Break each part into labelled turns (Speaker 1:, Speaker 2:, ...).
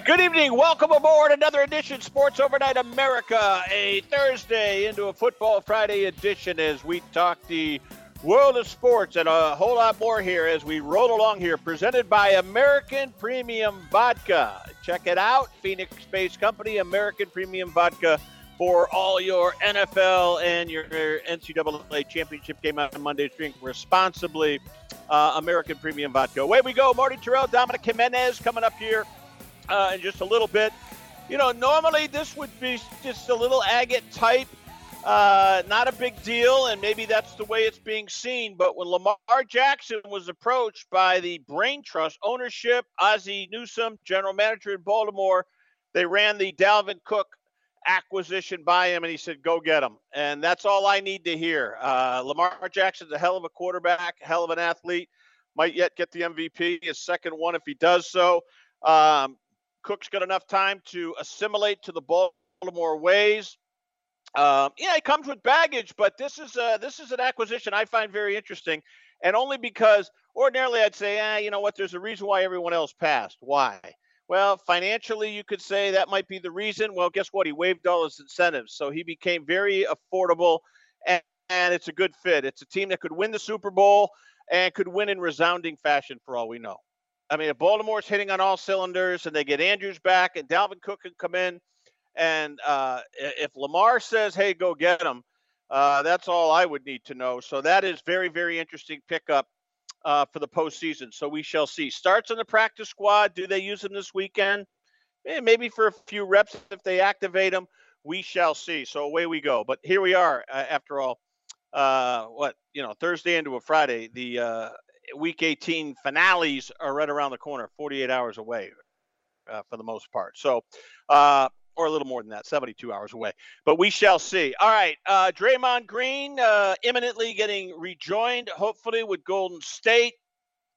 Speaker 1: Right, good evening. Welcome aboard another edition Sports Overnight America, a Thursday into a Football Friday edition as we talk the world of sports and a whole lot more here as we roll along here. Presented by American Premium Vodka. Check it out, Phoenix based company, American Premium Vodka for all your NFL and your NCAA championship game on Mondays. Drink responsibly. Uh, American Premium Vodka. Away we go. Marty Tirrell, Dominic Jimenez coming up here uh, in just a little bit. You know, normally this would be just a little agate type, uh, not a big deal, and maybe that's the way it's being seen. But when Lamar Jackson was approached by the Brain Trust ownership, Ozzie Newsome, general manager in Baltimore, they ran the Dalvin Cook acquisition by him, and he said, "Go get him." And that's all I need to hear. Uh, Lamar Jackson's a hell of a quarterback, hell of an athlete. Might yet get the MVP, his second one if he does so. Um, Cook's got enough time to assimilate to the Baltimore ways. Um, yeah, it comes with baggage, but this is a, this is an acquisition I find very interesting, and only because ordinarily I'd say, ah, you know what? There's a reason why everyone else passed. Why? Well, financially, you could say that might be the reason. Well, guess what? He waived all his incentives, so he became very affordable, and, and it's a good fit. It's a team that could win the Super Bowl and could win in resounding fashion, for all we know. I mean, if Baltimore's hitting on all cylinders and they get Andrews back and Dalvin Cook can come in, and uh, if Lamar says, "Hey, go get him," uh, that's all I would need to know. So that is very, very interesting pickup uh, for the postseason. So we shall see. Starts on the practice squad. Do they use him this weekend? Eh, maybe for a few reps if they activate him. We shall see. So away we go. But here we are. Uh, after all, uh, what you know, Thursday into a Friday. The uh, week 18 finales are right around the corner, 48 hours away uh, for the most part. So, uh, or a little more than that, 72 hours away. But we shall see. All right. Uh, Draymond Green uh, imminently getting rejoined, hopefully, with Golden State.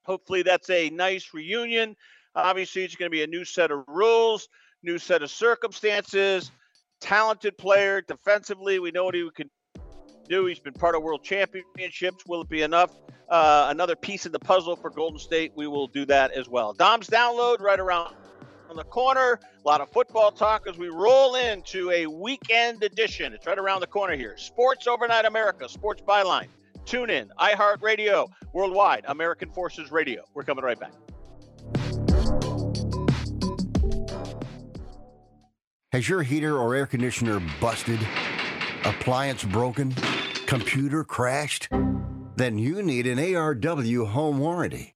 Speaker 1: Hopefully, that's a nice reunion. Obviously, it's going to be a new set of rules, new set of circumstances. Talented player defensively. We know what he can do. He's been part of world championships. Will it be enough? Uh, another piece of the puzzle for Golden State. We will do that as well. Dom's download right around on the corner. A lot of football talk as we roll into a weekend edition. It's right around the corner here. Sports Overnight America, Sports Byline. Tune in, iHeartRadio, worldwide, American Forces Radio. We're coming right back.
Speaker 2: Has your heater or air conditioner busted? Appliance broken? Computer crashed? Then you need an ARW home warranty.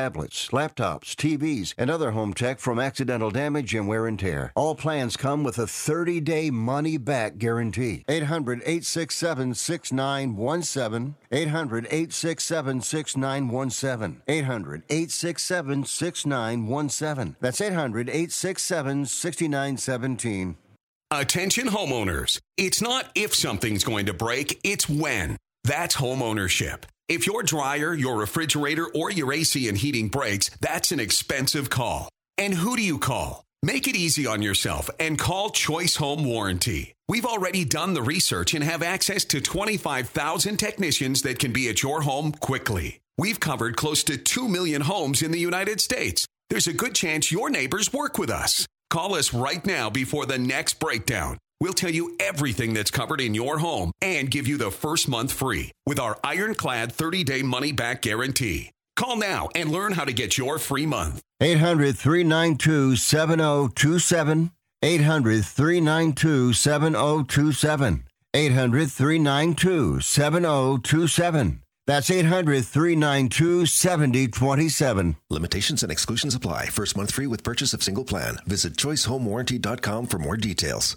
Speaker 2: tablets, laptops, TVs, and other home tech from accidental damage and wear and tear. All plans come with a 30 day money back guarantee. 800 867 6917. 800 867 6917. 800 867 6917. That's 800 867 6917.
Speaker 3: Attention homeowners. It's not if something's going to break, it's when. That's homeownership. If your dryer, your refrigerator, or your AC and heating breaks, that's an expensive call. And who do you call? Make it easy on yourself and call Choice Home Warranty. We've already done the research and have access to 25,000 technicians that can be at your home quickly. We've covered close to 2 million homes in the United States. There's a good chance your neighbors work with us. Call us right now before the next breakdown. We'll tell you everything that's covered in your home and give you the first month free with our ironclad 30 day money back guarantee. Call now and learn how to get your free month.
Speaker 2: 800 392 7027. 800 392 7027. 800 392 7027. That's 800 392 7027.
Speaker 4: Limitations and exclusions apply. First month free with purchase of single plan. Visit choicehomewarranty.com for more details.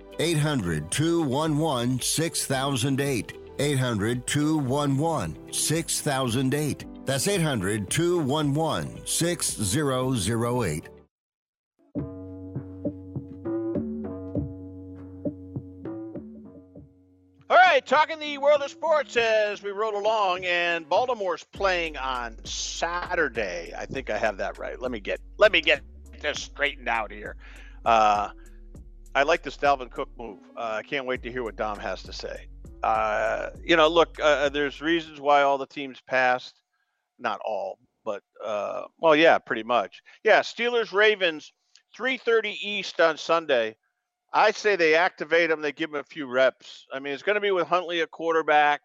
Speaker 2: 800 211 6008. 800 211 6008. That's 800 211 6008.
Speaker 1: All right, talking the world of sports as we roll along, and Baltimore's playing on Saturday. I think I have that right. Let me get let me get this straightened out here. Uh, I like this Dalvin Cook move. Uh, I can't wait to hear what Dom has to say. Uh, you know, look, uh, there's reasons why all the teams passed not all, but uh, well, yeah, pretty much. Yeah, Steelers Ravens, 3:30 East on Sunday. I say they activate him. They give him a few reps. I mean, it's going to be with Huntley a quarterback,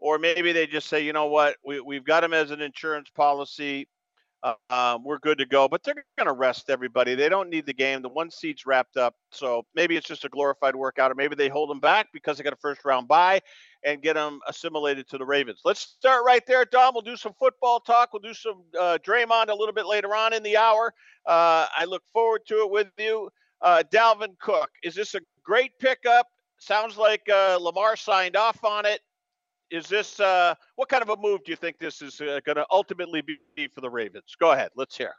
Speaker 1: or maybe they just say, you know what, we we've got him as an insurance policy. Uh, um, we're good to go. But they're going to rest everybody. They don't need the game. The one seed's wrapped up. So maybe it's just a glorified workout, or maybe they hold them back because they got a first round bye and get them assimilated to the Ravens. Let's start right there, Dom. We'll do some football talk. We'll do some uh, Draymond a little bit later on in the hour. Uh, I look forward to it with you. Uh, Dalvin Cook, is this a great pickup? Sounds like uh, Lamar signed off on it. Is this uh, what kind of a move do you think this is uh, going to ultimately be for the Ravens? Go ahead, let's hear.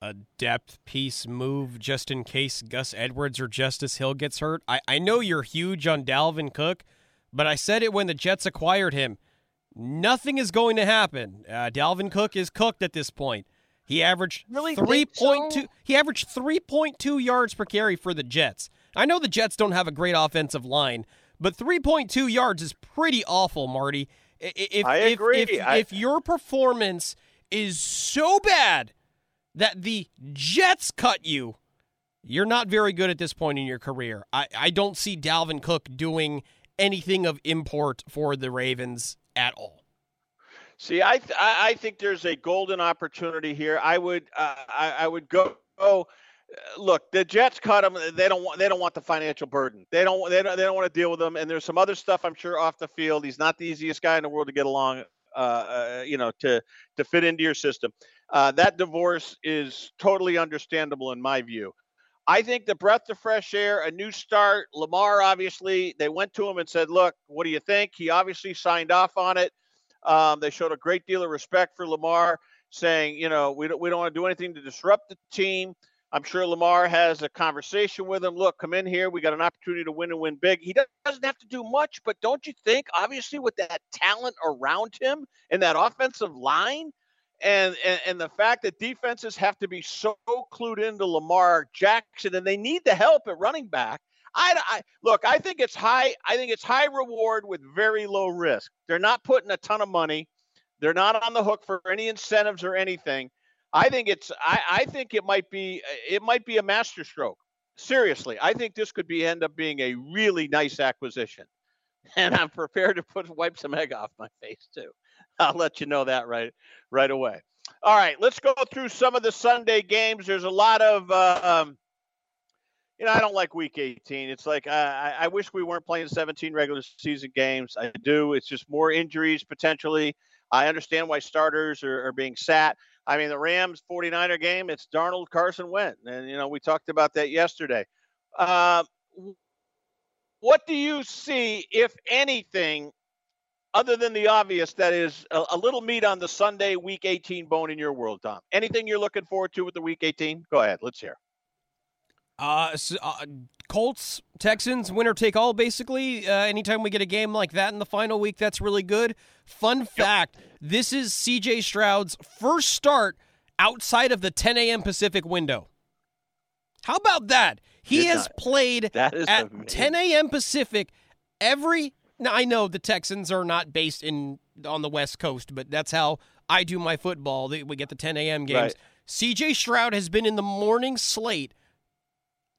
Speaker 5: A depth piece move just in case Gus Edwards or Justice Hill gets hurt. I, I know you're huge on Dalvin Cook, but I said it when the Jets acquired him. Nothing is going to happen. Uh, Dalvin Cook is cooked at this point. He averaged
Speaker 1: really
Speaker 5: three point two. So? He averaged three point two yards per carry for the Jets. I know the Jets don't have a great offensive line, but three point two yards is pretty awful, Marty.
Speaker 1: If, I agree.
Speaker 5: If, if,
Speaker 1: I...
Speaker 5: if your performance is so bad that the Jets cut you, you're not very good at this point in your career. I, I don't see Dalvin Cook doing anything of import for the Ravens at all.
Speaker 1: See, I th- I think there's a golden opportunity here. I would uh, I, I would go. Oh, look, the Jets cut him. They don't want they don't want the financial burden. They don't they don't they don't want to deal with them. And there's some other stuff I'm sure off the field. He's not the easiest guy in the world to get along. Uh, uh, you know, to to fit into your system. Uh, that divorce is totally understandable in my view. I think the breath of fresh air, a new start. Lamar, obviously, they went to him and said, Look, what do you think? He obviously signed off on it. Um, they showed a great deal of respect for Lamar, saying, You know, we don't, we don't want to do anything to disrupt the team. I'm sure Lamar has a conversation with him. Look, come in here. We got an opportunity to win and win big. He doesn't have to do much, but don't you think, obviously, with that talent around him and that offensive line, and, and, and the fact that defenses have to be so clued into Lamar Jackson and they need the help at running back. I, I look. I think it's high. I think it's high reward with very low risk. They're not putting a ton of money. They're not on the hook for any incentives or anything. I think it's. I, I think it might be. It might be a masterstroke. seriously, I think this could be end up being a really nice acquisition, and I'm prepared to put wipe some egg off my face too. I'll let you know that right right away. All right, let's go through some of the Sunday games. There's a lot of, uh, um, you know, I don't like Week 18. It's like I, I wish we weren't playing 17 regular season games. I do. It's just more injuries potentially. I understand why starters are, are being sat. I mean, the Rams 49er game, it's Darnold, Carson Wentz. And, you know, we talked about that yesterday. Uh, what do you see, if anything, other than the obvious, that is a, a, little meat on the Sunday Week 18 bone in your world, Tom? Anything you're looking forward to with the Week 18? Go ahead. Let's hear.
Speaker 5: Uh, so, uh, Colts, Texans, winner take all, basically. Uh, anytime we get a game like that in the final week, that's really good. Fun fact yep. this is CJ Stroud's first start outside of the 10 a.m. Pacific window. How about that? He Did has not. played at amazing. 10 a.m. Pacific every. Now, I know the Texans are not based in on the West Coast, but that's how I do my football. We get the 10 a.m. games. Right. CJ Stroud has been in the morning slate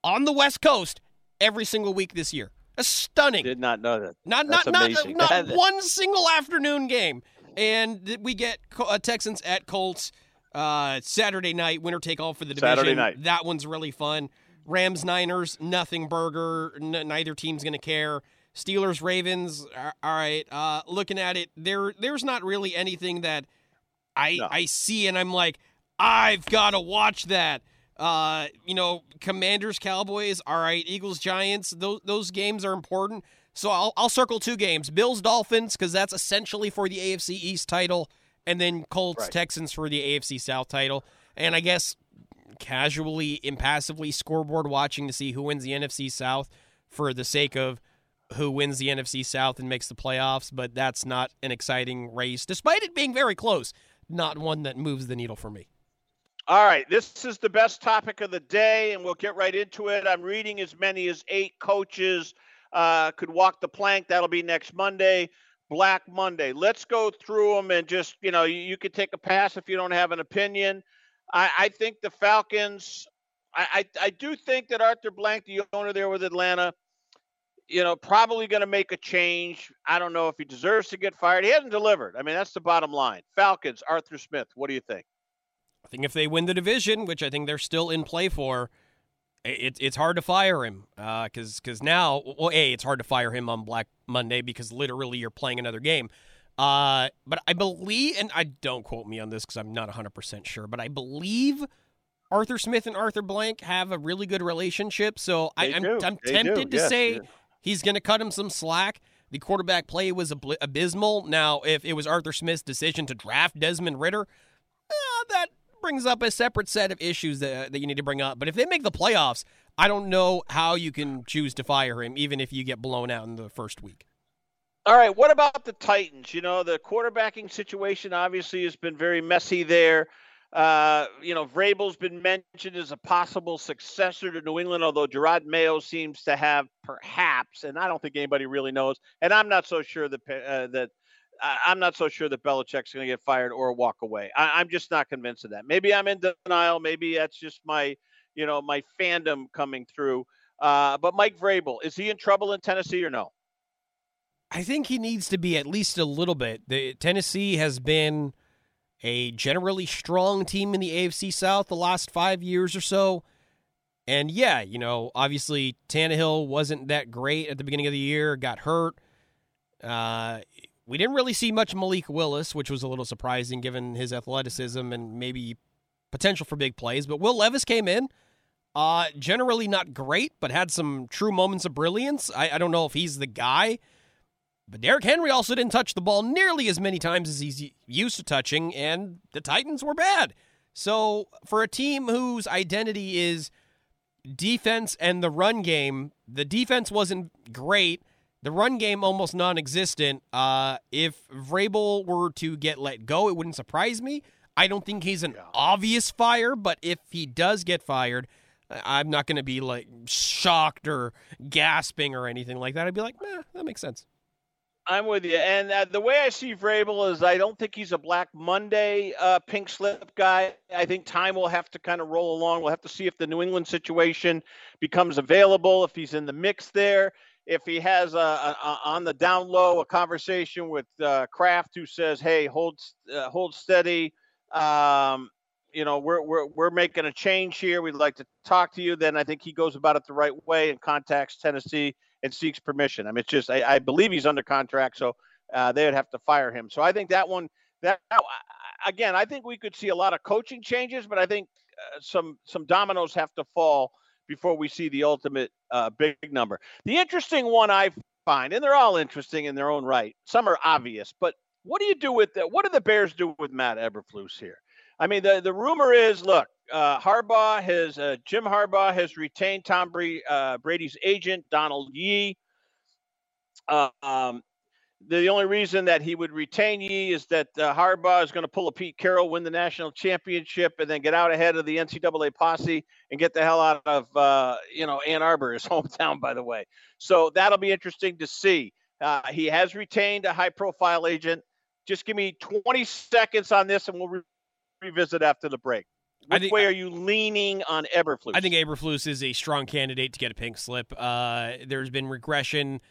Speaker 5: on the West Coast every single week this year. A stunning.
Speaker 1: Did not know that.
Speaker 5: Not
Speaker 1: That's
Speaker 5: not amazing. not, not one single afternoon game. And we get uh, Texans at Colts uh, Saturday night, winner take all for the division.
Speaker 1: Saturday night.
Speaker 5: That one's really fun. Rams Niners, nothing burger. N- neither team's going to care. Steelers Ravens. All right. Uh, looking at it, there there's not really anything that I no. I see and I'm like I've got to watch that. Uh, you know, Commanders, Cowboys, all right, Eagles, Giants, those those games are important. So I'll I'll circle two games: Bills, Dolphins, because that's essentially for the AFC East title, and then Colts, right. Texans for the AFC South title. And I guess casually, impassively, scoreboard watching to see who wins the NFC South for the sake of who wins the NFC South and makes the playoffs. But that's not an exciting race, despite it being very close. Not one that moves the needle for me.
Speaker 1: All right, this is the best topic of the day, and we'll get right into it. I'm reading as many as eight coaches uh, could walk the plank. That'll be next Monday, Black Monday. Let's go through them and just, you know, you, you could take a pass if you don't have an opinion. I, I think the Falcons, I, I, I do think that Arthur Blank, the owner there with Atlanta, you know, probably going to make a change. I don't know if he deserves to get fired. He hasn't delivered. I mean, that's the bottom line. Falcons, Arthur Smith, what do you think?
Speaker 5: I think if they win the division, which I think they're still in play for, it, it's hard to fire him because uh, because now, well, a it's hard to fire him on Black Monday because literally you're playing another game. Uh, but I believe, and I don't quote me on this because I'm not 100 percent sure, but I believe Arthur Smith and Arthur Blank have a really good relationship. So I, am I'm, I'm tempted to yes, say yes. he's going to cut him some slack. The quarterback play was ab- abysmal. Now, if it was Arthur Smith's decision to draft Desmond Ridder, uh, that brings up a separate set of issues that, that you need to bring up. But if they make the playoffs, I don't know how you can choose to fire him, even if you get blown out in the first week.
Speaker 1: All right. What about the Titans? You know, the quarterbacking situation obviously has been very messy there. Uh, you know, Vrabel's been mentioned as a possible successor to New England, although Jerod Mayo seems to have perhaps, and I don't think anybody really knows. And I'm not so sure that uh, that I'm not so sure that Belichick's going to get fired or walk away. I, am just not convinced of that. Maybe I'm in denial. Maybe that's just my, you know, my fandom coming through. Uh, but Mike Vrabel, is he in trouble in Tennessee or no?
Speaker 5: I think he needs to be at least a little bit. The Tennessee has been a generally strong team in the AFC South the last five years or so. And yeah, you know, obviously Tannehill wasn't that great at the beginning of the year, got hurt. Uh, we didn't really see much Malik Willis, which was a little surprising given his athleticism and maybe potential for big plays. But Will Levis came in. Uh, generally not great, but had some true moments of brilliance. I, I don't know if he's the guy. But Derrick Henry also didn't touch the ball nearly as many times as he's used to touching, and the Titans were bad. So, for a team whose identity is defense and the run game, the defense wasn't great. The run game almost non-existent. Uh, if Vrabel were to get let go, it wouldn't surprise me. I don't think he's an yeah. obvious fire, but if he does get fired, I'm not going to be like shocked or gasping or anything like that. I'd be like, nah, that makes sense.
Speaker 1: I'm with you. And uh, the way I see Vrabel is I don't think he's a Black Monday uh, pink slip guy. I think time will have to kind of roll along. We'll have to see if the New England situation becomes available, if he's in the mix there, if he has a, a, a on the down low a conversation with uh, Kraft who says, "Hey, hold uh, hold steady." Um, you know, we're we're we're making a change here. We'd like to talk to you. Then I think he goes about it the right way and contacts Tennessee and seeks permission. I mean, it's just I, I believe he's under contract, so uh, they would have to fire him. So I think that one that again, I think we could see a lot of coaching changes, but I think uh, some some dominoes have to fall before we see the ultimate uh, big number. The interesting one I find, and they're all interesting in their own right. Some are obvious, but what do you do with that? what do the Bears do with Matt Eberflus here? I mean, the, the rumor is, look, uh, Harbaugh has uh, Jim Harbaugh has retained Tom Brady, uh, Brady's agent Donald Yee. Uh, um, the only reason that he would retain Yee is that uh, Harbaugh is going to pull a Pete Carroll, win the national championship, and then get out ahead of the NCAA posse and get the hell out of uh, you know Ann Arbor, his hometown, by the way. So that'll be interesting to see. he has retained a high-profile agent. Just give me 20 seconds on this, and we'll re- revisit after the break. Which think, way are you leaning on Eberflus?
Speaker 5: I think Eberflus is a strong candidate to get a pink slip. Uh, there's been regression,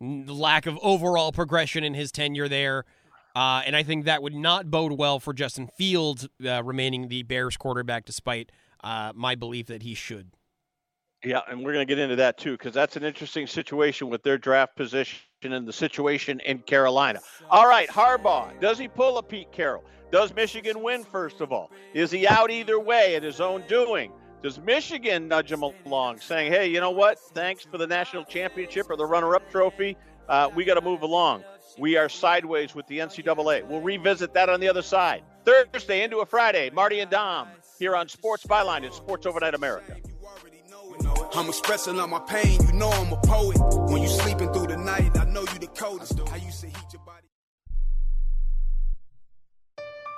Speaker 5: lack of overall progression in his tenure there. Uh, and I think that would not bode well for Justin Fields uh, remaining the Bears quarterback, despite uh, my belief that he should.
Speaker 1: Yeah, and we're going to get into that too, because that's an interesting situation with their draft position and the situation in Carolina. All right, Harbaugh, does he pull a Pete Carroll? Does Michigan win, first of all? Is he out either way at his own doing? Does Michigan nudge them along, saying, hey, you know what? Thanks for the national championship or the runner up trophy. Uh, we got to move along. We are sideways with the NCAA. We'll revisit that on the other side. Thursday into a Friday, Marty and Dom here on Sports Byline and Sports Overnight America. I'm expressing all my pain. You know I'm a poet. When you sleeping through the night, I know you the coldest. How you say heat your body.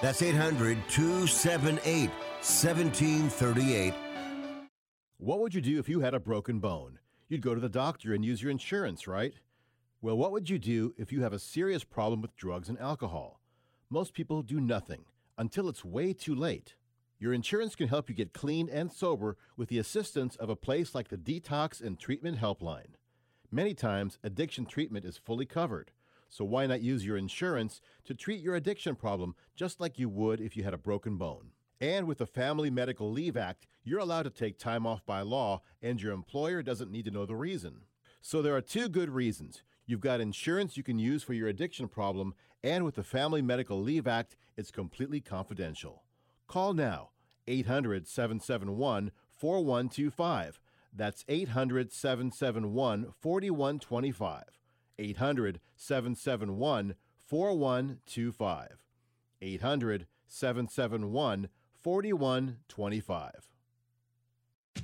Speaker 6: that's 800 278 1738.
Speaker 7: What would you do if you had a broken bone? You'd go to the doctor and use your insurance, right? Well, what would you do if you have a serious problem with drugs and alcohol? Most people do nothing until it's way too late. Your insurance can help you get clean and sober with the assistance of a place like the Detox and Treatment Helpline. Many times, addiction treatment is fully covered. So why not use your insurance to treat your addiction problem just like you would if you had a broken bone? And with the Family Medical Leave Act, you're allowed to take time off by law, and your employer doesn't need to know the reason. So there are two good reasons. You've got insurance you can use for your addiction problem, and with the Family Medical Leave Act, it's completely confidential. Call now 800 771 4125. That's 800 771 4125. 800 771 4125. 800 771 4125.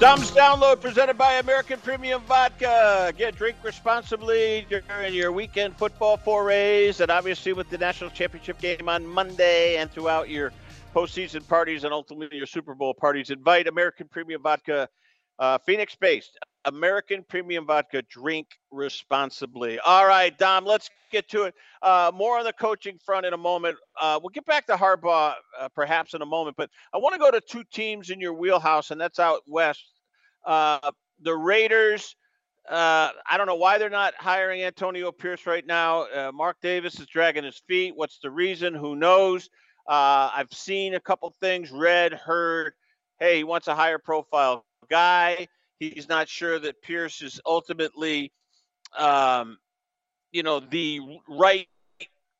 Speaker 1: Dom's Download presented by American Premium Vodka. Get drink responsibly during your weekend football forays, and obviously with the national championship game on Monday and throughout your postseason parties and ultimately your Super Bowl parties. Invite American Premium Vodka, uh, Phoenix based. American Premium Vodka. Drink responsibly. All right, Dom, let's get to it. Uh, more on the coaching front in a moment. Uh, we'll get back to Harbaugh uh, perhaps in a moment, but I want to go to two teams in your wheelhouse, and that's out west. Uh, the Raiders. Uh, I don't know why they're not hiring Antonio Pierce right now. Uh, Mark Davis is dragging his feet. What's the reason? Who knows? I've seen a couple things, read, heard. Hey, he wants a higher profile guy. He's not sure that Pierce is ultimately, um, you know, the right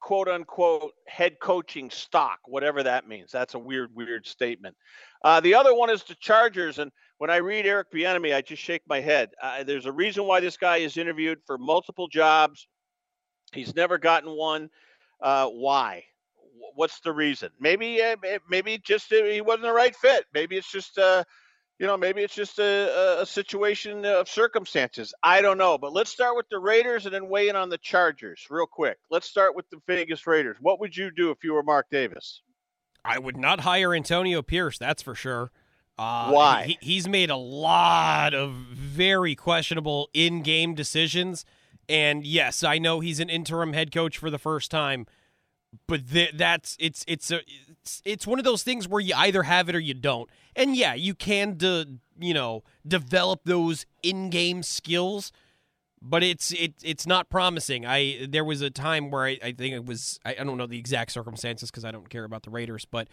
Speaker 1: quote unquote head coaching stock, whatever that means. That's a weird, weird statement. Uh, the other one is the Chargers. And when I read Eric Bieniemy, I just shake my head. Uh, there's a reason why this guy is interviewed for multiple jobs. He's never gotten one. Uh, why? What's the reason? Maybe, uh, maybe just uh, he wasn't the right fit. Maybe it's just uh, you know, maybe it's just a, a situation of circumstances. I don't know. But let's start with the Raiders and then weigh in on the Chargers real quick. Let's start with the Vegas Raiders. What would you do if you were Mark Davis?
Speaker 5: I would not hire Antonio Pierce, that's for sure.
Speaker 1: Uh, Why?
Speaker 5: He, he's made a lot of very questionable in game decisions. And yes, I know he's an interim head coach for the first time, but th- that's it's it's a it's, it's one of those things where you either have it or you don't. And yeah, you can de- you know develop those in-game skills, but it's it it's not promising. I there was a time where I, I think it was I, I don't know the exact circumstances because I don't care about the Raiders, but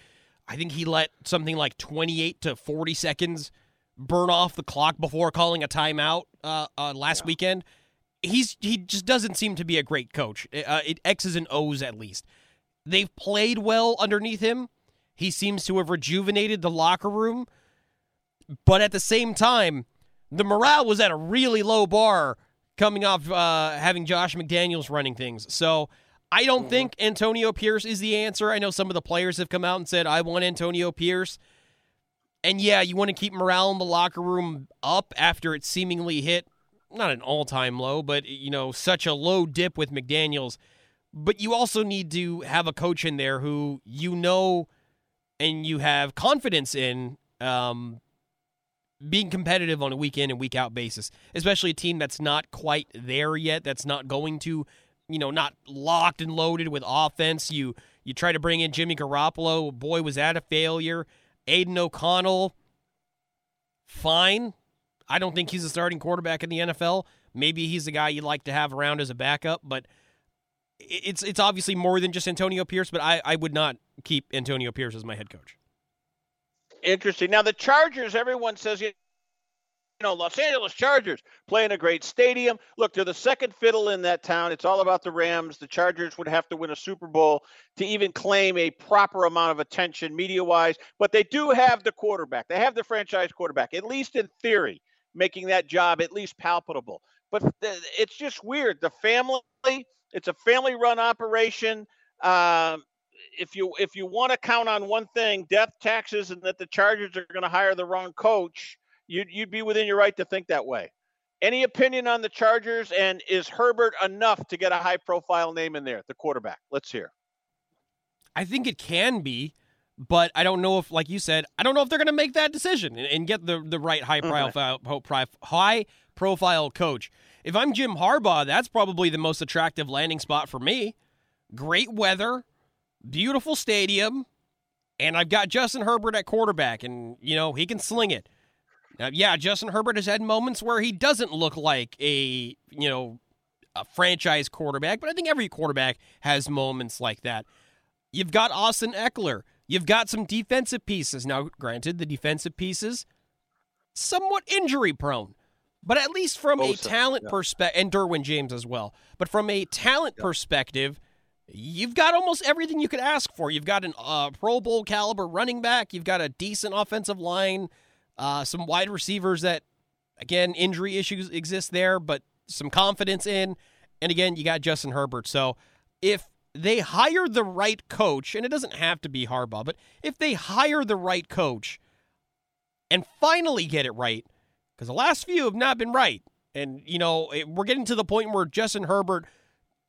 Speaker 5: I think he let something like 28 to 40 seconds burn off the clock before calling a timeout uh, uh, last yeah. weekend. He's he just doesn't seem to be a great coach. Uh, it X's and O's at least. They've played well underneath him. He seems to have rejuvenated the locker room. But at the same time, the morale was at a really low bar coming off uh, having Josh McDaniels running things. So I don't mm-hmm. think Antonio Pierce is the answer. I know some of the players have come out and said, I want Antonio Pierce. And yeah, you want to keep morale in the locker room up after it seemingly hit not an all time low, but, you know, such a low dip with McDaniels. But you also need to have a coach in there who you know and you have confidence in um, being competitive on a week in and week out basis, especially a team that's not quite there yet, that's not going to, you know, not locked and loaded with offense. You you try to bring in Jimmy Garoppolo, boy was that a failure. Aidan O'Connell, fine. I don't think he's a starting quarterback in the NFL. Maybe he's the guy you'd like to have around as a backup, but it's it's obviously more than just Antonio Pierce, but I, I would not keep Antonio Pierce as my head coach.
Speaker 1: Interesting. Now the Chargers, everyone says you know Los Angeles Chargers playing a great stadium. Look, they're the second fiddle in that town. It's all about the Rams. The Chargers would have to win a Super Bowl to even claim a proper amount of attention media-wise, but they do have the quarterback. They have the franchise quarterback, at least in theory, making that job at least palpable. But it's just weird. The family it's a family-run operation. Uh, if you if you want to count on one thing, death taxes, and that the Chargers are going to hire the wrong coach, you'd you'd be within your right to think that way. Any opinion on the Chargers, and is Herbert enough to get a high-profile name in there, the quarterback? Let's hear.
Speaker 5: I think it can be, but I don't know if, like you said, I don't know if they're going to make that decision and, and, get the the right high-profile mm-hmm. High-profile coach. If I'm Jim Harbaugh, that's probably the most attractive landing spot for me. Great weather, beautiful stadium, and I've got Justin Herbert at quarterback, and, you know, he can sling it. Now, yeah, Justin Herbert has had moments where he doesn't look like a, you know, a franchise quarterback, but I think every quarterback has moments like that. You've got Austin Ekeler. You've got some defensive pieces. Now, granted, the defensive pieces somewhat injury prone. But at least from Bosa, a talent yeah. perspective, and Derwin James as well. But from a talent yeah. perspective, you've got almost everything you could ask for. You've got a uh, Pro Bowl caliber running back. You've got a decent offensive line. Uh, some wide receivers that, again, injury issues exist there, but some confidence in. And again, you got Justin Herbert. So if they hire the right coach, and it doesn't have to be Harbaugh, but if they hire the right coach and finally get it right, because the last few have not been right. And, you know, it, we're getting to the point where Justin Herbert,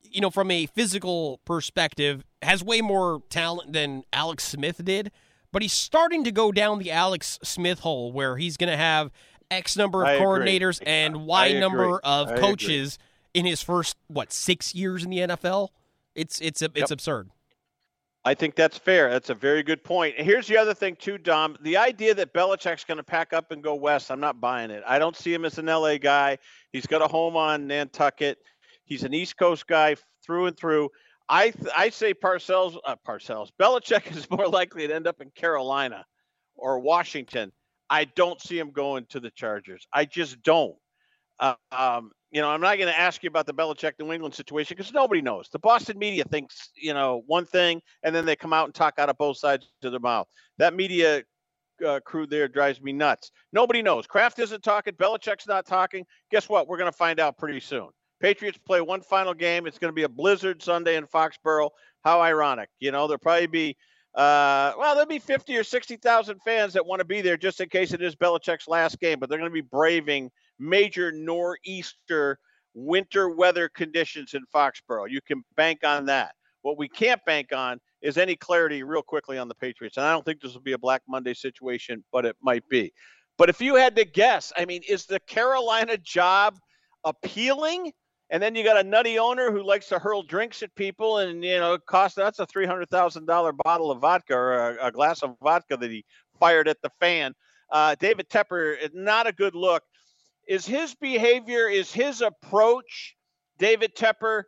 Speaker 5: you know, from a physical perspective, has way more talent than Alex Smith did. But he's starting to go down the Alex Smith hole where he's going to have X number of I coordinators agree. and Y number of I coaches agree. in his first, what, six years in the NFL? It's, it's, it's yep. absurd.
Speaker 1: I think that's fair. That's a very good point. Here's the other thing too, Dom. The idea that Belichick's going to pack up and go west, I'm not buying it. I don't see him as an LA guy. He's got a home on Nantucket. He's an East Coast guy through and through. I th- I say Parcells, uh, Parcells. Belichick is more likely to end up in Carolina or Washington. I don't see him going to the Chargers. I just don't. Uh, um, you know, I'm not going to ask you about the Belichick New England situation because nobody knows. The Boston media thinks, you know, one thing and then they come out and talk out of both sides of their mouth. That media uh, crew there drives me nuts. Nobody knows. Kraft isn't talking. Belichick's not talking. Guess what? We're going to find out pretty soon. Patriots play one final game. It's going to be a blizzard Sunday in Foxborough. How ironic. You know, there'll probably be, uh, well, there'll be 50 or 60,000 fans that want to be there just in case it is Belichick's last game, but they're going to be braving – major nor'easter winter weather conditions in Foxborough. You can bank on that. What we can't bank on is any clarity real quickly on the Patriots. And I don't think this will be a Black Monday situation, but it might be. But if you had to guess, I mean, is the Carolina job appealing? And then you got a nutty owner who likes to hurl drinks at people, and you know, cost that's a three hundred thousand dollar bottle of vodka or a, a, glass of vodka that he fired at the fan. Uh, David Tepper, is not a good look is his behavior, is his approach, David Tepper,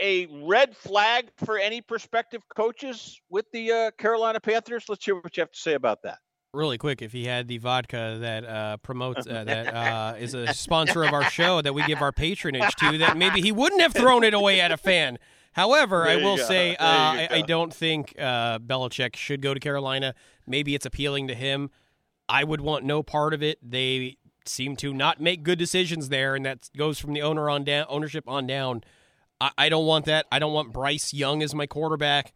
Speaker 1: a red flag for any prospective coaches with the uh, Carolina Panthers? Let's hear what you have to say about that.
Speaker 5: Really quick, if he had the vodka that uh, promotes uh, that uh, is a sponsor of our show that we give our patronage to, that maybe he wouldn't have thrown it away at a fan. However, I will say uh, I, I, don't think uh, Belichick should go to Carolina. Maybe it's appealing to him. I would want no part of it. They seem to not make good decisions there, and that goes from the owner on down, ownership on down. I, I don't want that. I don't want Bryce Young as my quarterback.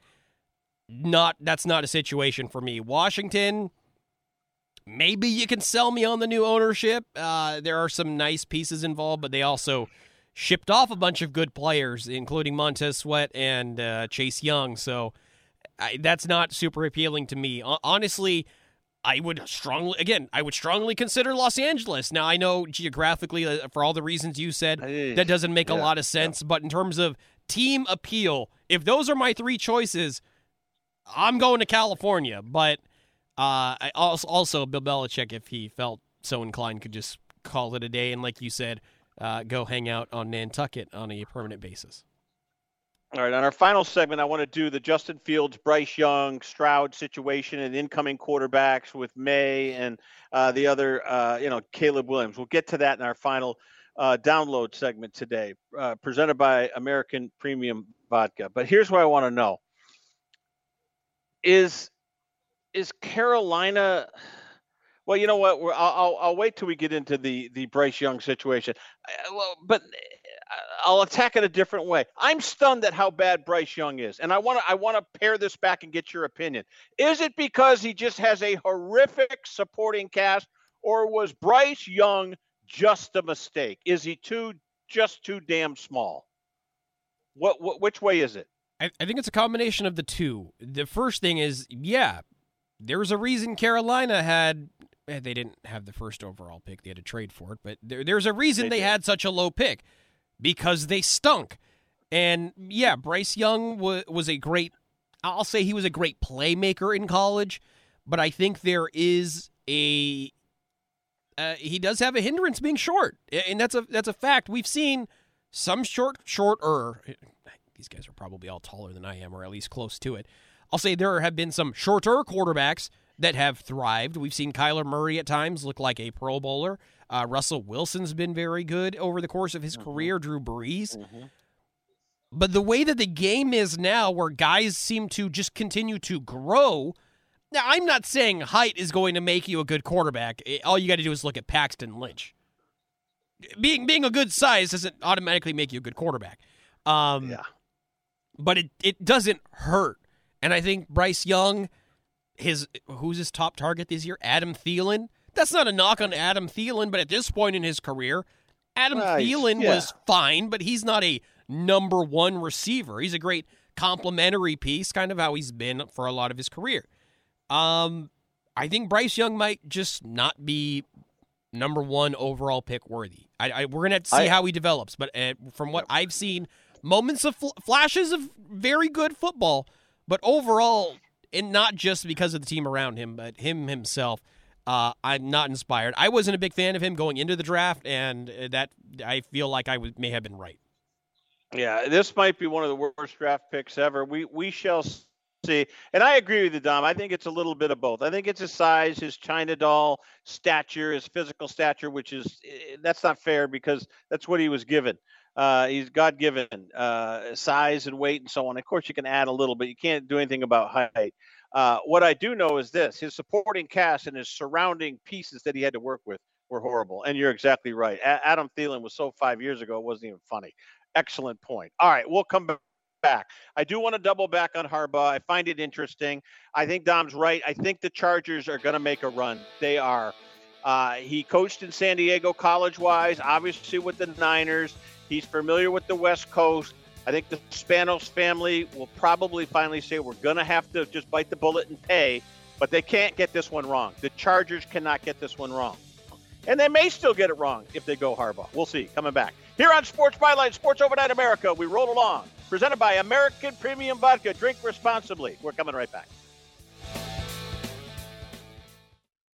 Speaker 5: Not that's not a situation for me. Washington, maybe you can sell me on the new ownership. Uh, there are some nice pieces involved, but they also shipped off a bunch of good players, including Montez Sweat and uh, Chase Young. So I, that's not super appealing to me. Honestly, I would strongly, again, I would strongly consider Los Angeles. Now, I know geographically, uh, for all the reasons you said, that doesn't make yeah, a lot of sense. Yeah. But in terms of team appeal, if those are my three choices, I'm going to California. But uh, I also, also Bill Belichick, if he felt so inclined, could just call it a day and, like you said, uh, go hang out on Nantucket on a permanent basis.
Speaker 1: All right, on our final segment, I want to do the Justin Fields, Bryce Young, Stroud situation and incoming quarterbacks with Maye and uh, the other, uh, you know, Caleb Williams. We'll get to that in our final uh, download segment today, uh, presented by American Premium Vodka. But here's what I want to know: is is Carolina? Well, you know what? I'll, I'll, I'll wait till we get into the the Bryce Young situation. Well, but I'll attack it a different way. I'm stunned at how bad Bryce Young is, and I want to I want to pair this back and get your opinion. Is it because he just has a horrific supporting cast, or was Bryce Young just a mistake? Is he too just too damn small? What, what which way is it?
Speaker 5: I, I think it's a combination of the two. The first thing is, yeah, there's a reason Carolina had eh, they didn't have the first overall pick; they had to trade for it. But there, there's a reason they, they had such a low pick because they stunk. And yeah, Bryce Young was, was a great, I'll say he was a great playmaker in college, but I think there is a, uh, he does have a hindrance being short. And that's a, that's a fact. We've seen some short, shorter, these guys are probably all taller than I am, or at least close to it. I'll say there have been some shorter quarterbacks that have thrived. We've seen Kyler Murray at times look like a Pro Bowler. Uh, Russell Wilson's been very good over the course of his mm-hmm. career. Drew Brees. Mm-hmm. But the way that the game is now, where guys seem to just continue to grow. Now, I'm not saying height is going to make you a good quarterback. All you got to do is look at Paxton Lynch. Being being a good size doesn't automatically make you a good quarterback. Um, yeah. But it, it doesn't hurt. And I think Bryce Young, his who's his top target this year? Adam Thielen. That's not a knock on Adam Thielen, but at this point in his career, Adam Thielen yeah. was fine, but he's not a number one receiver. He's a great complementary piece, kind of how he's been for a lot of his career. Um, I think Bryce Young might just not be number one overall pick worthy. I, I we're gonna have to see I, how he develops, but uh, from what I've seen, moments of fl- flashes of very good football, but overall, and not just because of the team around him, but him himself. Uh, I'm not inspired. I wasn't a big fan of him going into the draft, and uh, that I feel like I may have been right.
Speaker 1: Yeah, this might be one of the worst draft picks ever. We we shall see. And I agree with you, Dom. I think it's a little bit of both. I think it's his size, his China doll stature, his physical stature, which is eh, that's not fair because that's what he was given. Uh, he's God given uh, size and weight and so on. Of course, you can add a little, but you can't do anything about height. Uh, what I do know is this his supporting cast and his surrounding pieces that he had to work with were horrible. And you're exactly right. A- Adam Thielen was so five years ago, it wasn't even funny. Excellent point. All right, we'll come back. I do want to double back on Harbaugh. I find it interesting. I think Dom's right. I think the Chargers are going to make a run. They are. Uh, he coached in San Diego college wise, obviously with the Niners. He's familiar with the West Coast. I think the Spanos family will probably finally say we're going to have to just bite the bullet and pay, but they can't get this one wrong. The Chargers cannot get this one wrong. And they may still get it wrong if they go Harbaugh. We'll see. Coming back. Here on Sports Byline, Sports Overnight America, we roll along. Presented by American Premium Vodka. Drink responsibly. We're coming right back.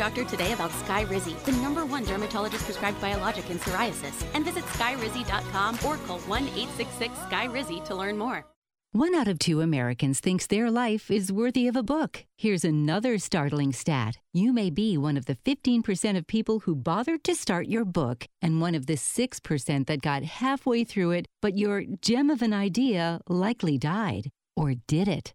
Speaker 8: Doctor today about Skyrizi, the number one dermatologist prescribed biologic in psoriasis, and visit skyrizi.com or call 1 866 Skyrizi to learn more.
Speaker 9: One out of two Americans thinks their life is worthy of a book. Here's another startling stat. You may be one of the 15% of people who bothered to start your book, and one of the 6% that got halfway through it, but your gem of an idea likely died. Or did it?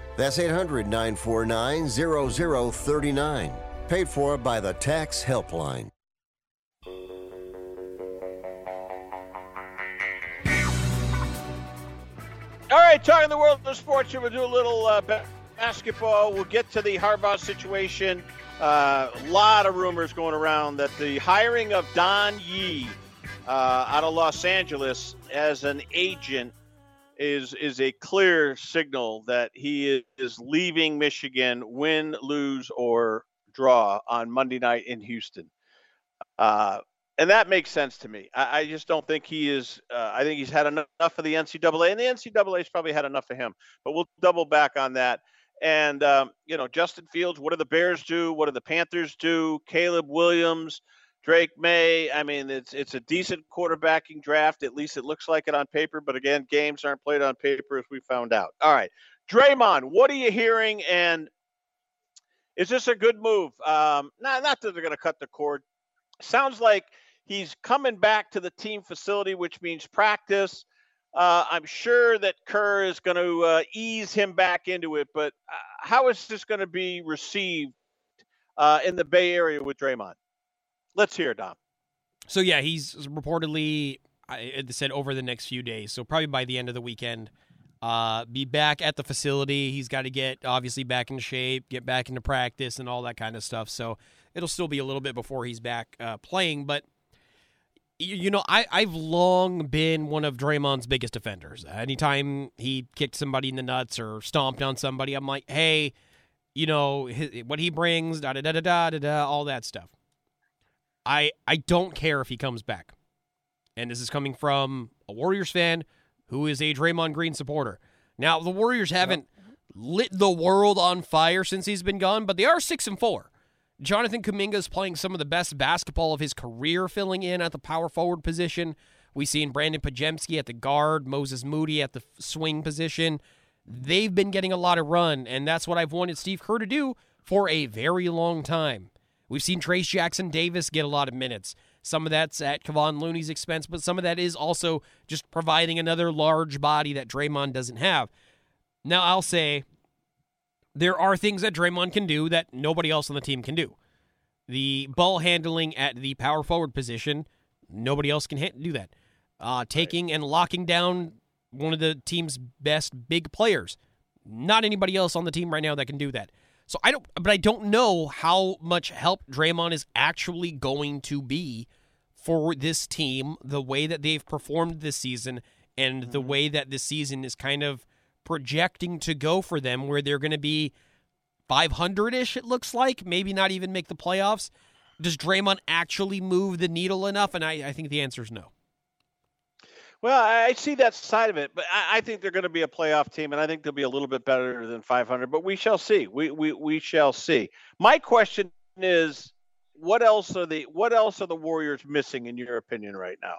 Speaker 6: That's 800 949 0039. Paid for by the Tax Helpline.
Speaker 1: All right, talking the world of sports we'll do a little uh, basketball. We'll get to the Harbaugh situation. A uh, lot of rumors going around that the hiring of Don Yee uh, out of Los Angeles as an agent is is a clear signal that he is leaving Michigan, win, lose, or draw on Monday night in Houston. Uh, and that makes sense to me. I, I just don't think he is. Uh, I think he's had enough of the NCAA, and the NCAA's probably had enough of him. But we'll double back on that. And um, you know, Justin Fields. What do the Bears do? What do the Panthers do? Caleb Williams, Drake Maye. I mean, it's it's a decent quarterbacking draft. At least it looks like it on paper. But again, games aren't played on paper, as we found out. All right, Draymond. What are you hearing? And is this a good move? Um, not not that they're going to cut the cord. Sounds like He's coming back to the team facility, which means practice. Uh, I'm sure that Kerr is going to uh, ease him back into it, but uh, how is this going to be received uh, in the Bay Area with Draymond? Let's hear, it, Dom.
Speaker 5: So yeah, he's reportedly I said over the next few days, so probably by the end of the weekend, uh, be back at the facility. He's got to get obviously back into shape, get back into practice, and all that kind of stuff. So it'll still be a little bit before he's back uh, playing, but you know, I, I've long been one of Draymond's biggest defenders. Anytime he kicked somebody in the nuts or stomped on somebody, I'm like, hey, you know, his, what he brings, da da da da da da, all that stuff. I I don't care if he comes back. And this is coming from a Warriors fan who is a Draymond Green supporter. Now, the Warriors haven't yep. lit the world on fire since he's been gone, but they are 6 and 4. Jonathan Kuminga is playing some of the best basketball of his career, filling in at the power forward position. We've seen Brandin Podziemski at the guard, Moses Moody at the swing position. They've been getting a lot of run, and that's what I've wanted Steve Kerr to do for a very long time. We've seen Trayce Jackson-Davis get a lot of minutes. Some of that's at Kevon Looney's expense, but some of that is also just providing another large body that Draymond doesn't have. Now, I'll say there are things that Draymond can do that nobody else on the team can do. The ball handling at the power forward position, nobody else can do that. Uh, taking right. and locking down one of the team's best big players, not anybody else on the team right now that can do that. So I don't, but I don't know how much help Draymond is actually going to be for this team, the way that they've performed this season, and mm-hmm. the way that this season is kind of projecting to go for them, where they're going to be 500 ish, it looks like, maybe not even make the playoffs. Does Draymond actually move the needle enough? And I, I think the answer is no.
Speaker 1: Well, I see that side of it, but I, I think they're going to be a playoff team, and I think they'll be a little bit better than 500. But we shall see. We we we shall see. My question is, what else are the what else are the Warriors missing in your opinion right now?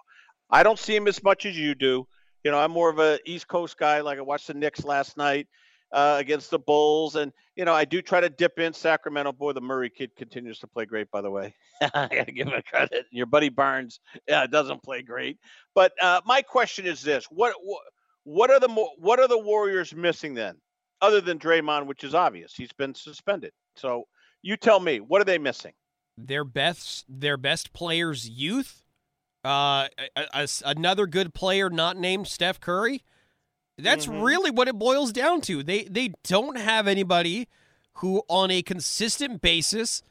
Speaker 1: I don't see them as much as you do. You know, I'm more of a East Coast guy. Like I watched the Knicks last night uh, against the Bulls, and you know, I do try to dip in Sacramento. Boy, the Murray kid continues to play great. By the way, I gotta give him credit. Your buddy Barnes, yeah, doesn't play great. But uh, my question is this: what, what what are the what are the Warriors missing then, other than Draymond, which is obvious? He's been suspended. So you tell me, what are they missing?
Speaker 5: Their best their best players' youth uh, a, a, another good player not named Steph Curry. That's mm-hmm. really what it boils down to. They they don't have anybody who, on a consistent basis,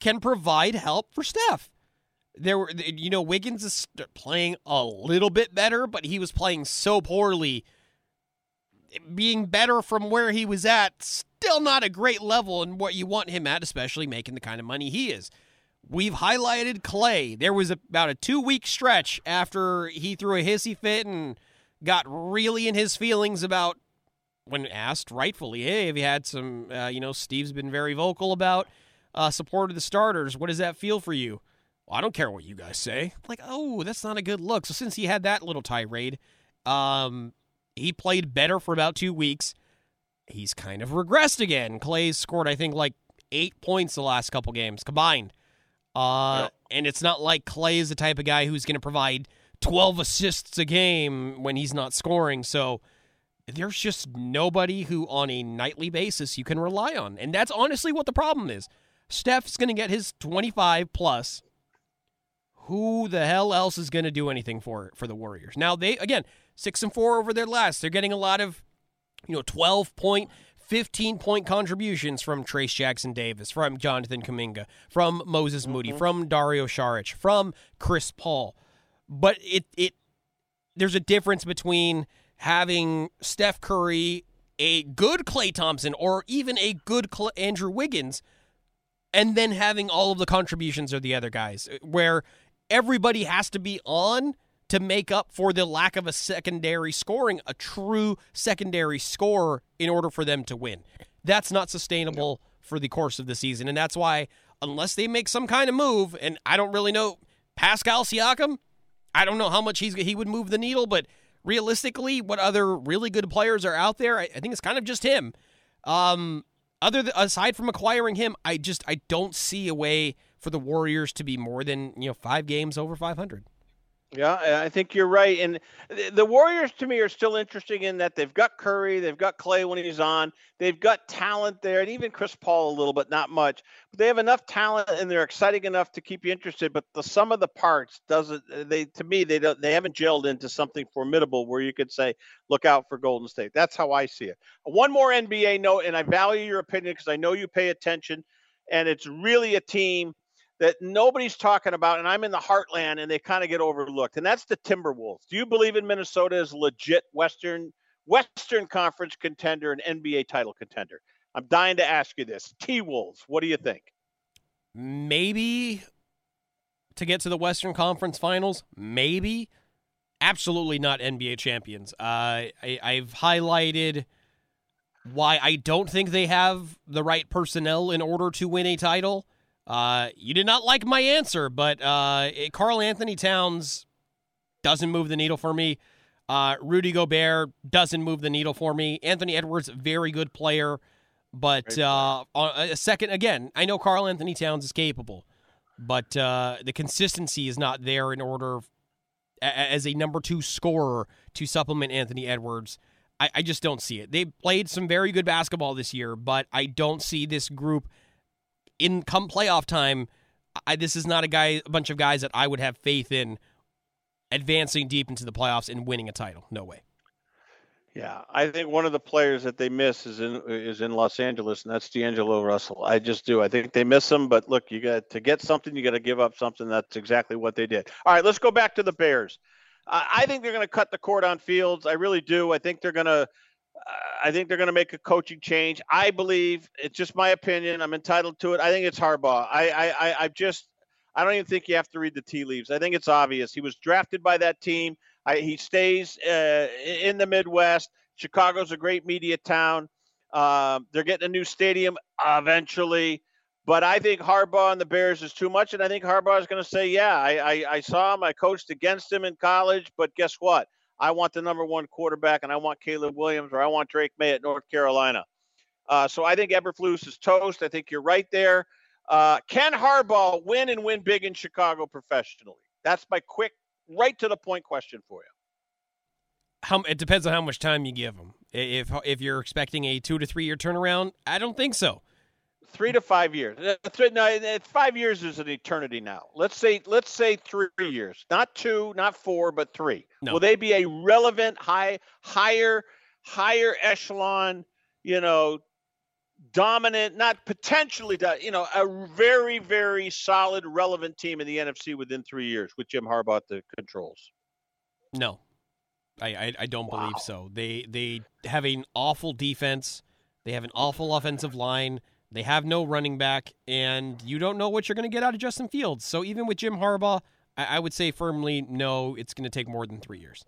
Speaker 5: can provide help for Steph. There were, you know, Wiggins is playing a little bit better, but he was playing so poorly. Being better from where he was at, still not a great level in what you want him at, especially making the kind of money he is. We've highlighted Klay. There was about a two week stretch after he threw a hissy fit and got really in his feelings about when asked rightfully, hey, have you had some, uh, you know, Steve's been very vocal about uh, support of the starters. What does that feel for you? well, I don't care what you guys say. Like, oh, that's not a good look. So since he had that little tirade, um, he played better for about two weeks. He's kind of regressed again. Klay's scored, I think, like eight points the last couple games combined. Uh, and it's not like Klay is the type of guy who's going to provide 12 assists a game when he's not scoring. So there's just nobody who, on a nightly basis, you can rely on. And that's honestly what the problem is. Steph's going to get his 25 plus. Who the hell else is going to do anything for for the Warriors? Now they again six and four over their last. They're getting a lot of, you know, 12 point, 15 point contributions from Trayce Jackson-Davis, from Jonathan Kuminga, from Moses Moody, mm-hmm. from Dario Saric, from Chris Paul. But it it there's a difference between having Steph Curry, a good Klay Thompson, or even a good Andrew Wiggins, and then having all of the contributions of the other guys, where everybody has to be on to make up for the lack of a secondary scoring, a true secondary scorer in order for them to win. That's not sustainable for the course of the season. And that's why, unless they make some kind of move, and I don't really know Pascal Siakam, I don't know how much he's he would move the needle, but realistically, what other really good players are out there? I, I think it's kind of just him. Um, other th- aside from acquiring him, I just I don't see a way for the Warriors to be more than you know five games over 500.
Speaker 1: Yeah, I think you're right. And the Warriors to me are still interesting in that they've got Curry, they've got Klay when he's on, they've got talent there, and even Chris Paul a little, but not much. But they have enough talent and they're exciting enough to keep you interested. But the sum of the parts doesn't. Uh, they to me they don't. They haven't gelled into something formidable where you could say, look out for Golden State. That's how I see it. One more NBA note, and I value your opinion because I know you pay attention, and it's really a team that nobody's talking about, and I'm in the heartland, and they kind of get overlooked, and that's the Timberwolves. Do you believe in Minnesota as legit Western Western Conference contender and NBA title contender? I'm dying to ask you this. T Wolves, what do you think?
Speaker 5: Maybe to get to the Western Conference Finals. Maybe, absolutely not NBA champions. Uh, I, I've highlighted why I don't think they have the right personnel in order to win a title. Uh, you did not like my answer, but uh, Karl-Anthony Towns doesn't move the needle for me. Uh, Rudy Gobert doesn't move the needle for me. Anthony Edwards, very good player, but uh, a second again, I know Karl-Anthony Towns is capable, but uh, the consistency is not there in order as a number two scorer to supplement Anthony Edwards. I, I just don't see it. They played some very good basketball this year, but I don't see this group in come playoff time, I, this is not a guy, a bunch of guys that I would have faith in advancing deep into the playoffs and winning a title. No way.
Speaker 1: Yeah, I think one of the players that they miss is in is in Los Angeles, and that's D'Angelo Russell. I just do. I think they miss him, but look, you got to get something, you got to give up something. That's exactly what they did. All right, let's go back to the Bears. I think they're going to cut the cord on Fields. I really do. I think they're going to I think they're going to make a coaching change. I believe it's just my opinion. I'm entitled to it. I think it's Harbaugh. I, I, I, I just, I don't even think you have to read the tea leaves. I think it's obvious. He was drafted by that team. I, he stays uh, in the Midwest. Chicago's a great media town. Um, they're getting a new stadium eventually. But I think Harbaugh and the Bears is too much. And I think Harbaugh is going to say, yeah, I, I, I saw him. I coached against him in college. But guess what? I want the number one quarterback, and I want Caleb Williams, or I want Drake Maye at North Carolina. Uh, so I think Eberflus is toast. I think you're right there. Uh, can Harbaugh win and win big in Chicago professionally? That's my quick, right to the point question for you.
Speaker 5: How, it depends on how much time you give him. If if you're expecting a two to three year turnaround, I don't think so
Speaker 1: three to five years. No, five years is an eternity now. Let's say let's say three years, not two, not four, but three. No. Will they be a relevant, high, higher, higher echelon? You know, dominant, not potentially, you know, a very, very solid, relevant team in the NFC within three years with Jim Harbaugh at the controls.
Speaker 5: No, I I, I don't wow. believe so. They they have an awful defense. They have an awful offensive line. They have no running back, and you don't know what you're going to get out of Justin Fields. So even with Jim Harbaugh, I, I would say firmly no. It's going to take more than three years.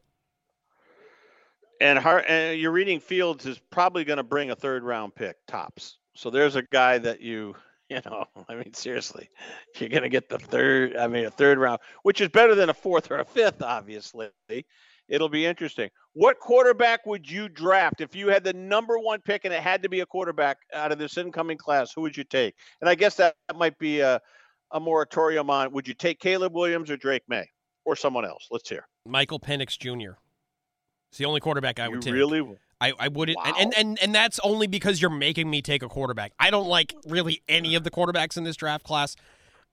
Speaker 1: And, Har- and you're reading Fields is probably going to bring a third round pick tops. So there's a guy that you You know, I mean, seriously, you're going to get the third, I mean, a third round, which is better than a fourth or a fifth, obviously. It'll be interesting. What quarterback would you draft if you had the number one pick and it had to be a quarterback out of this incoming class? Who would you take? And I guess that might be a, a moratorium on would you take Caleb Williams or Drake Maye or someone else? Let's hear.
Speaker 5: Michael Penix Jr. It's the only quarterback I would
Speaker 1: you
Speaker 5: take.
Speaker 1: Really?
Speaker 5: I, I wouldn't,
Speaker 1: Wow.
Speaker 5: and, and, and and that's only because you're making me take a quarterback. I don't like really any of the quarterbacks in this draft class.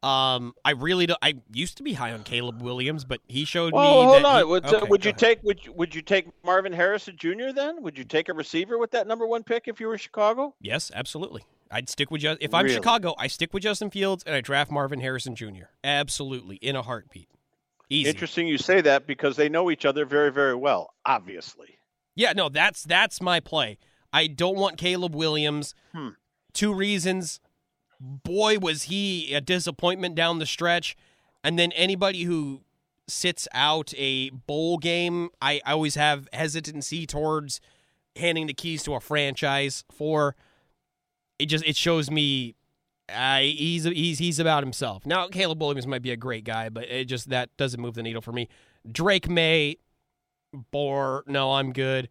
Speaker 5: Um, I really don't. I used to be high on Caleb Williams, but he showed
Speaker 1: Well,
Speaker 5: me.
Speaker 1: hold on.
Speaker 5: he-
Speaker 1: would, uh,
Speaker 5: okay,
Speaker 1: would you
Speaker 5: ahead.
Speaker 1: take would you, would you take Marvin Harrison Jr. then? Would you take a receiver with that number one pick if you were Chicago?
Speaker 5: Yes, absolutely. I'd stick with just if I'm
Speaker 1: Really?
Speaker 5: Chicago, I stick with Justin Fields and I draft Marvin Harrison Jr. Absolutely, in a heartbeat. Easy.
Speaker 1: Interesting you say that because they know each other very very well. Obviously.
Speaker 5: Yeah, no, that's that's my play. I don't want Caleb Williams.
Speaker 1: Hmm.
Speaker 5: Two reasons. Boy, was he a disappointment down the stretch. And then anybody who sits out a bowl game, I, I always have hesitancy towards handing the keys to a franchise for. It just it shows me uh, he's he's he's about himself. Now Caleb Williams might be a great guy, but it just that doesn't move the needle for me. Drake Maye, Bore, no, I'm good.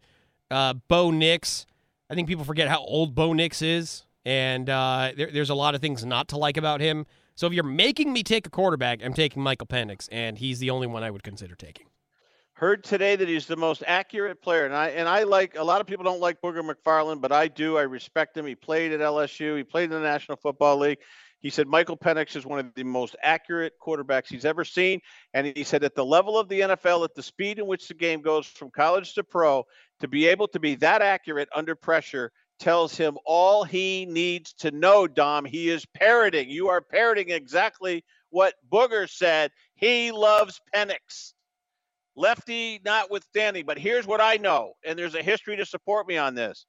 Speaker 5: Uh, Bo Nix, I think people forget how old Bo Nix is, and uh, there, there's a lot of things not to like about him. So if you're making me take a quarterback, I'm taking Michael Penix, and he's the only one I would consider taking.
Speaker 1: Heard today that he's the most accurate player, and I and I like a lot of people don't like Booger McFarland, but I do. I respect him. He played at LSU. He played in the National Football League. He said Michael Penix is one of the most accurate quarterbacks he's ever seen, and he said at the level of the NFL, at the speed in which the game goes from college to pro, to be able to be that accurate under pressure tells him all he needs to know. Dom, he is parroting. You are parroting exactly what Booger said. He loves Penix lefty notwithstanding. But here's what I know, and there's a history to support me on this.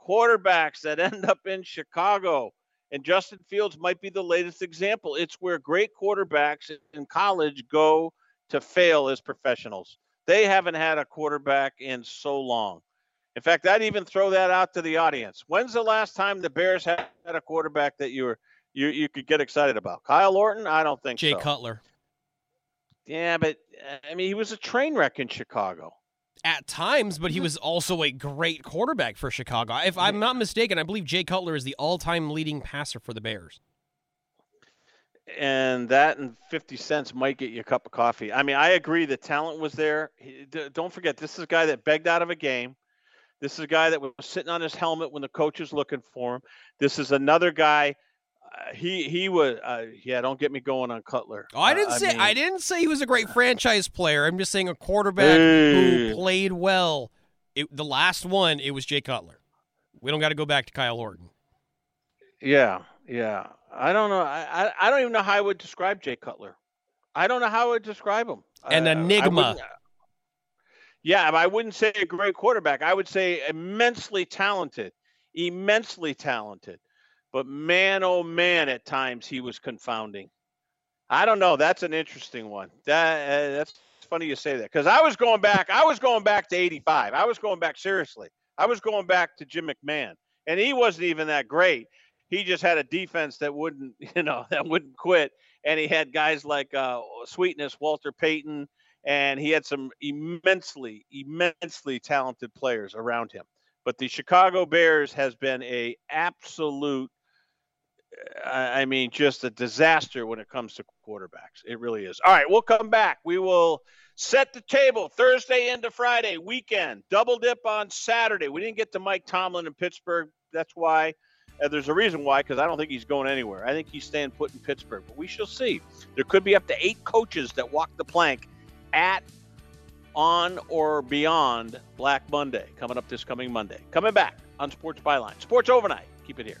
Speaker 1: Quarterbacks that end up in Chicago, and Justin Fields might be the latest example. It's where great quarterbacks in college go to fail as professionals. They haven't had a quarterback in so long. In fact, I'd even throw that out to the audience. When's the last time the Bears had a quarterback that you were you you could get excited about? Kyle Orton? I don't think
Speaker 5: Jay
Speaker 1: so.
Speaker 5: Cutler.
Speaker 1: Yeah, but uh, I mean, he was a train wreck in Chicago.
Speaker 5: At times, but he was also a great quarterback for Chicago. If I'm not mistaken, I believe Jay Cutler is the all-time leading passer for the Bears.
Speaker 1: And that and 50 cents might get you a cup of coffee. I mean, I agree the talent was there. He, d- don't forget, this is a guy that begged out of a game. This is a guy that was sitting on his helmet when the coach was looking for him. This is another guy. Uh, he he was uh, yeah. Don't get me going on Cutler.
Speaker 5: Oh, I
Speaker 1: Uh,
Speaker 5: didn't say
Speaker 1: mean,
Speaker 5: I didn't say he was a great franchise player. I'm just saying a quarterback
Speaker 1: Hey.
Speaker 5: who played well. It, the last one, it was Jay Cutler. We don't got to go back to Kyle Orton.
Speaker 1: Yeah, yeah. I don't know. I, I I don't even know how I would describe Jay Cutler. I don't know how I would describe him.
Speaker 5: An
Speaker 1: Uh, I
Speaker 5: enigma.
Speaker 1: Yeah, I wouldn't say a great quarterback. I would say immensely talented, immensely talented. But man, oh man, at times he was confounding. I don't know. That's an interesting one. That uh, that's funny you say that because I was going back. I was going back to '85. I was going back seriously. I was going back to Jim McMahon, and he wasn't even that great. He just had a defense that wouldn't, you know, that wouldn't quit, and he had guys like uh, Sweetness, Walter Payton, and he had some immensely, immensely talented players around him. But the Chicago Bears has been a absolute, I mean, just a disaster when it comes to quarterbacks. It really is. All right, we'll come back. We will set the table Thursday into Friday weekend. Double dip on Saturday. We didn't get to Mike Tomlin in Pittsburgh. That's why. Uh, there's a reason why, because I don't think he's going anywhere. I think he's staying put in Pittsburgh, but we shall see. There could be up to eight coaches that walk the plank at, on, or beyond Black Monday coming up this coming Monday. Coming back on Sports Byline. Sports Overnight. Keep it here.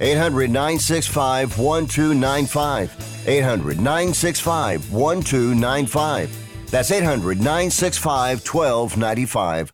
Speaker 2: 800 965 1295. 800 965 1295. That's 800 965 1295.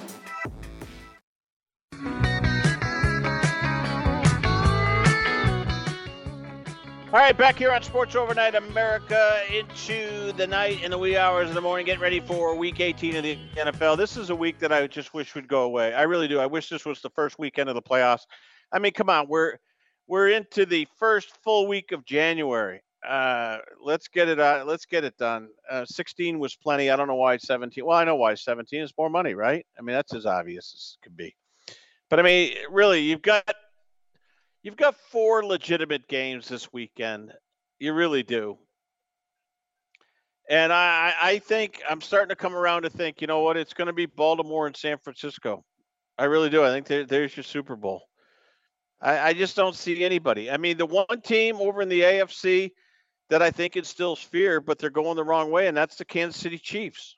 Speaker 1: All right, back here on Sports Overnight America into the night in the wee hours of the morning, getting ready for Week 18 of the NFL. This is a week that I just wish would go away. I really do. I wish this was the first weekend of the playoffs. I mean, come on, we're we're into the first full week of January. Uh, let's get it out. Let's get it done. Uh, 16 was plenty. I don't know why 17. Well, I know why 17 is more money, right? I mean, that's as obvious as it could be. But I mean, really, you've got You've got four legitimate games this weekend. You really do. And I, I think I'm starting to come around to think, you know what, it's going to be Baltimore and San Francisco. I really do. I think there, there's your Super Bowl. I, I just don't see anybody. I mean, the one team over in the AFC that I think instills fear, but they're going the wrong way, and that's the Kansas City Chiefs.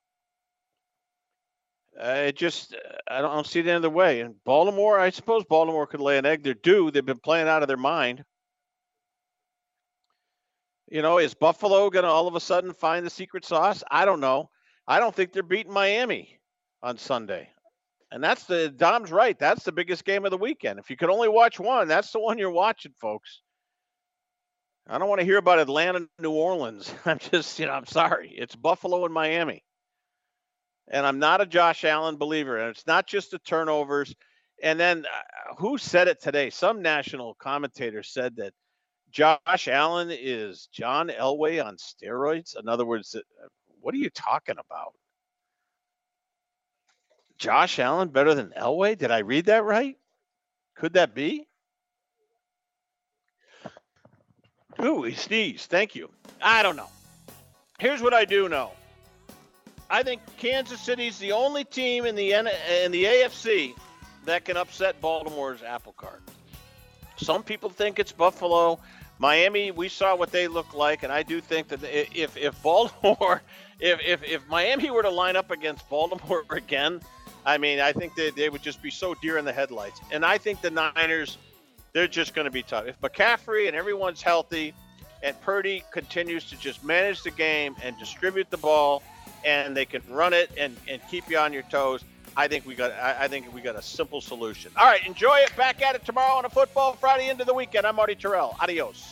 Speaker 1: Uh, it just I don't, I don't see it any other way. And Baltimore, I suppose Baltimore could lay an egg. They're due. They've been playing out of their mind. You know, is Buffalo going to all of a sudden find the secret sauce? I don't know. I don't think they're beating Miami on Sunday. And that's the Dom's right. That's the biggest game of the weekend. If you could only watch one, that's the one you're watching, folks. I don't want to hear about Atlanta, New Orleans. I'm just, you know, I'm sorry. It's Buffalo and Miami and I'm not a Josh Allen believer. And it's not just the turnovers. And then uh, who said it today? Some national commentator said that Josh Allen is John Elway on steroids. In other words, uh, what are you talking about? Josh Allen better than Elway? Did I read that right? Could that be? Ooh, he sneezed. Thank you. I don't know. Here's what I do know. I think Kansas City's the only team in the in the AFC that can upset Baltimore's apple cart. Some people think it's Buffalo. Miami, we saw what they look like, and I do think that if if Baltimore, if if, if Miami were to line up against Baltimore again, I mean, I think they, they would just be so deer in the headlights. And I think the Niners, they're just going to be tough. If McCaffrey and everyone's healthy, and Purdy continues to just manage the game and distribute the ball, and they can run it and, and keep you on your toes. I think we got I, I think we got a simple solution. All right, enjoy it. Back at it tomorrow on a football Friday into the weekend. I'm Marty Tirrell. Adios.